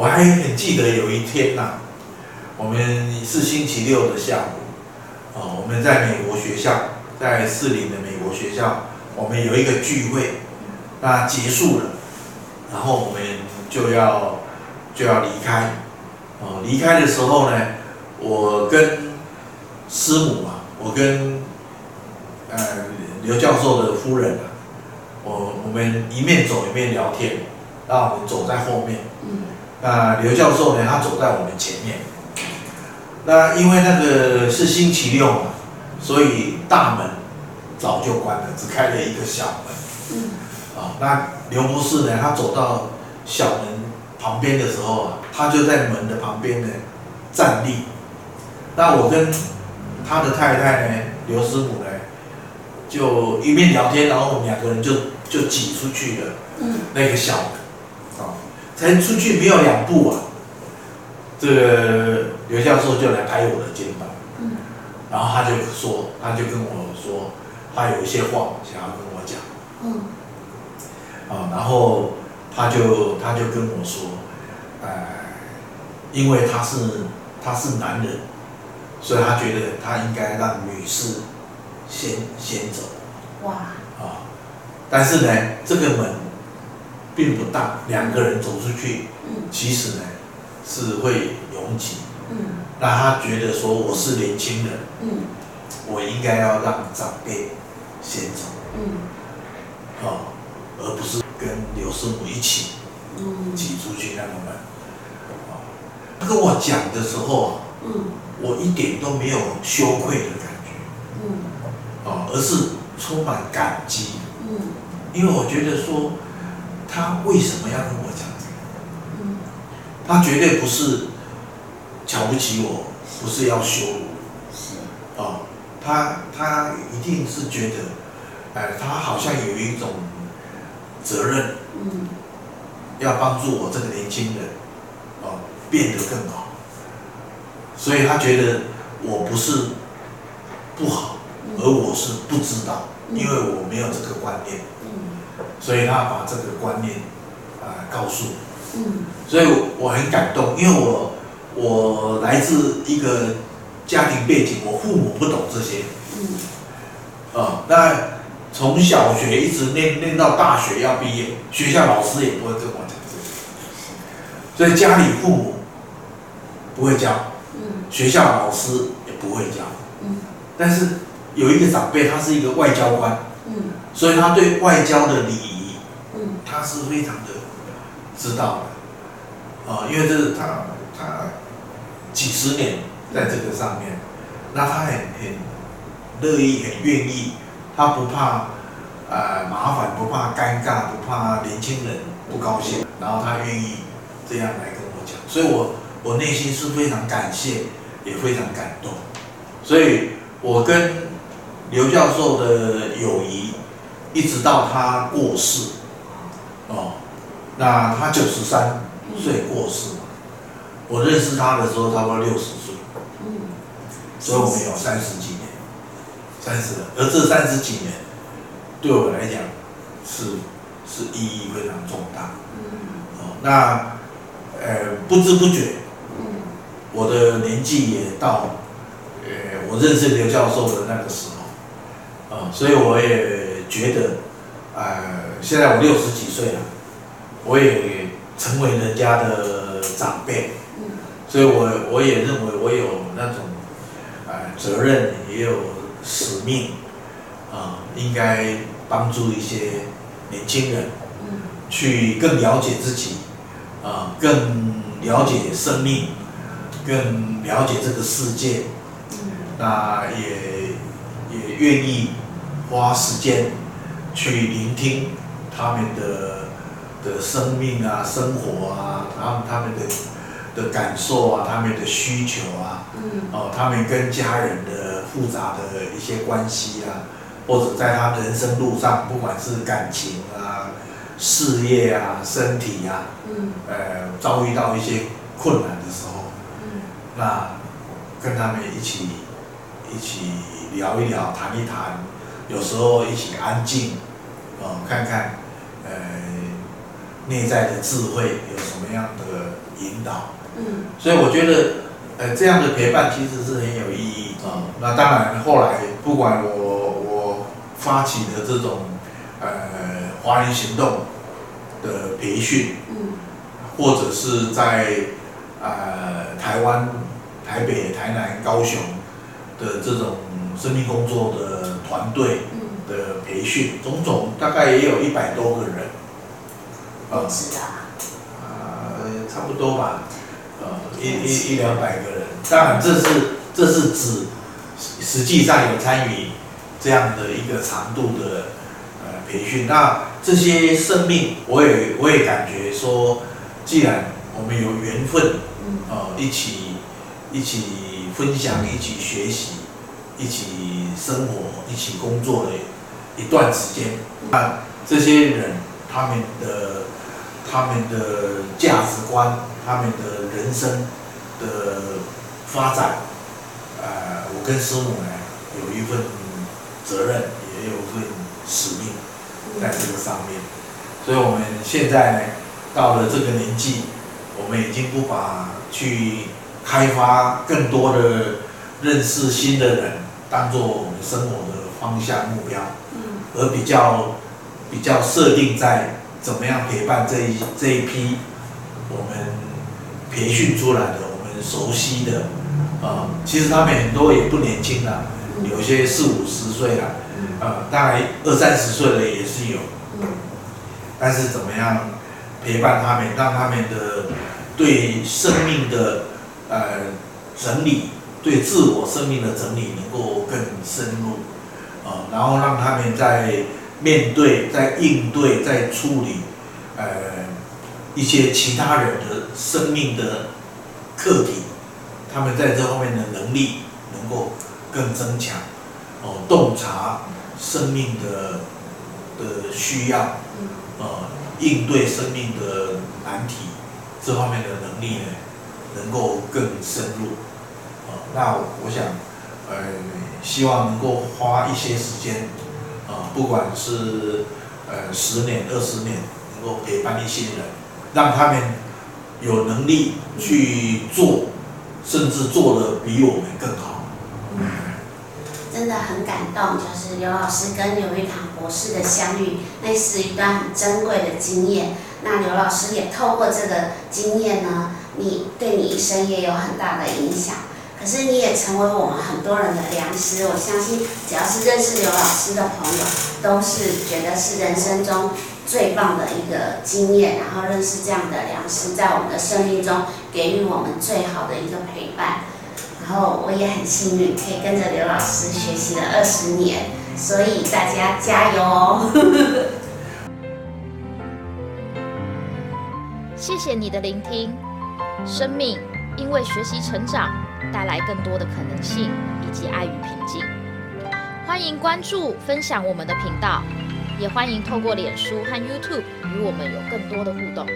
我还很记得有一天呐、我们是星期六的下午，哦，我们在美国学校，在士林的美国学校，我们有一个聚会，那结束了，然后我们就要就要离开，哦，离开的时候呢，我跟师母啊，我跟呃刘教授的夫人啊，我我们一面走一面聊天，让我们走在后面。那刘教授呢？他走在我们前面。那因为那个是星期六嘛，所以大门早就关了，只开了一个小门。嗯。啊，那刘博士呢？他走到小门旁边的时候啊，他就在门的旁边呢站立。那我跟他的太太呢，刘师母呢，就一面聊天，然后我们两个人就就挤出去了。嗯。那个小门。才出去没有两步啊，这个刘教授就来拍我的肩膀，嗯，然后他就说，他就跟我说，他有一些话想要跟我讲，嗯，啊，然后他就他就跟我说，呃，因为他是他是男人，所以他觉得他应该让女士先先走，哇，啊，但是呢，这个门。并不大，两个人走出去，其实呢是会拥挤。那他觉得说我是年轻人，我应该要让长辈先走，哦，而不是跟刘师母一起挤出去那个门。他跟我讲的时候，我一点都没有羞愧的感觉，而是充满感激，因为我觉得说。他为什么要跟我讲这个？嗯，他绝对不是瞧不起我，不是要羞辱我。是。哦，他他一定是觉得，哎，他好像有一种责任，嗯，要帮助我这个年轻人，哦，变得更好。所以他觉得我不是不好，而我是不知道，因为我没有这个观念。所以他把这个观念啊、呃、告诉我，嗯，所以我很感动，因为我我来自一个家庭背景，我父母不懂这些，嗯，啊、呃，那从小学一直念念到大学要毕业，学校老师也不会跟我讲这些，所以家里父母不会教，嗯，学校老师也不会教，嗯，但是有一个长辈，他是一个外交官，嗯，所以他对外交的礼仪。他是非常的知道的，啊，因为这是他他几十年在这个上面，那他很很乐意很愿意，他不怕呃麻烦，不怕尴尬，不怕年轻人不高兴，然后他愿意这样来跟我讲，所以我我内心是非常感谢，也非常感动，所以我跟刘教授的友谊一直到他过世。哦，那他九十三岁过世，我认识他的时候差不多六十岁，嗯，所以我们有三十几年，三十，而这三十几年对我来讲是是意义非常重大，嗯，哦，那呃不知不觉，嗯，我的年纪也到，呃，我认识刘教授的那个时候，啊，所以我也觉得，呃。现在我六十几岁了，我也成为人家的长辈，所以我我也认为我有那种，呃，责任也有使命，啊，应该帮助一些年轻人，去更了解自己，啊，更了解生命，更了解这个世界，那也也愿意花时间去聆听。他们的的生命啊，生活啊，他们他们的的感受啊，他们的需求啊，嗯，哦，他们跟家人的复杂的一些关系啊，或者在他人生路上，不管是感情啊、事业啊、身体啊，嗯，呃，遭遇到一些困难的时候，嗯，那跟他们一起一起聊一聊，谈一谈，有时候一起安静，哦，看看。呃，内在的智慧有什么样的引导。嗯，所以我觉得，呃，这样的陪伴其实是很有意义啊。那当然，后来不管我我发起的这种呃华人行动的培训，嗯，或者是在呃台湾、台北、台南、高雄的这种生命工作的团队的培训，种种大概也有一百多个人。我知道。呃，差不多吧。呃，一一一两百个人，当然这是这是指实际上有参与这样的一个长度的呃培训。那这些生命，我也我也感觉说，既然我们有缘分，呃，一起一起分享，一起学习，一起生活，一起工作的一段时间，那这些人他们的他们的价值观。他们的人生的发展，呃，我跟师母呢有一份责任，也有一份使命在这个上面。所以，我们现在呢到了这个年纪，我们已经不把去开发更多的认识新的人当做我们生活的方向目标，嗯。而比较比较设定在怎么样陪伴这一这一批我们。培训出来的，我们熟悉的，啊、呃，其实他们很多也不年轻了，有些四五十岁了，啊、呃，当然二三十岁的也是有，但是怎么样陪伴他们，让他们的对生命的呃整理，对自我生命的整理能够更深入，啊、呃，然后让他们在面对、在应对、在处理，呃。一些其他人的生命的课题，他们在这方面的能力能够更增强，哦，洞察生命的的需要，呃，应对生命的难题，这方面的能力呢，能够更深入，那我想，呃，希望能够花一些时间，啊，不管是呃十年、二十年，能够陪伴一些人。让他们有能力去做，甚至做得比我们更好。真的很感动，就是刘老师跟刘玉堂博士的相遇，那是一段很珍贵的经验。那刘老师也透过这个经验呢，你对你一生也有很大的影响。可是你也成为我们很多人的良师，我相信只要是认识刘老师的朋友，都是觉得是人生中最棒的一个经验，然后认识这样的良师，在我们的生命中给予我们最好的一个陪伴。然后我也很幸运，可以跟着刘老师学习了二十年，所以大家加油哦！谢谢你的聆听，生命因为学习成长，带来更多的可能性以及爱与平静。欢迎关注、分享我们的频道。也欢迎透过脸书和 YouTube 与我们有更多的互动。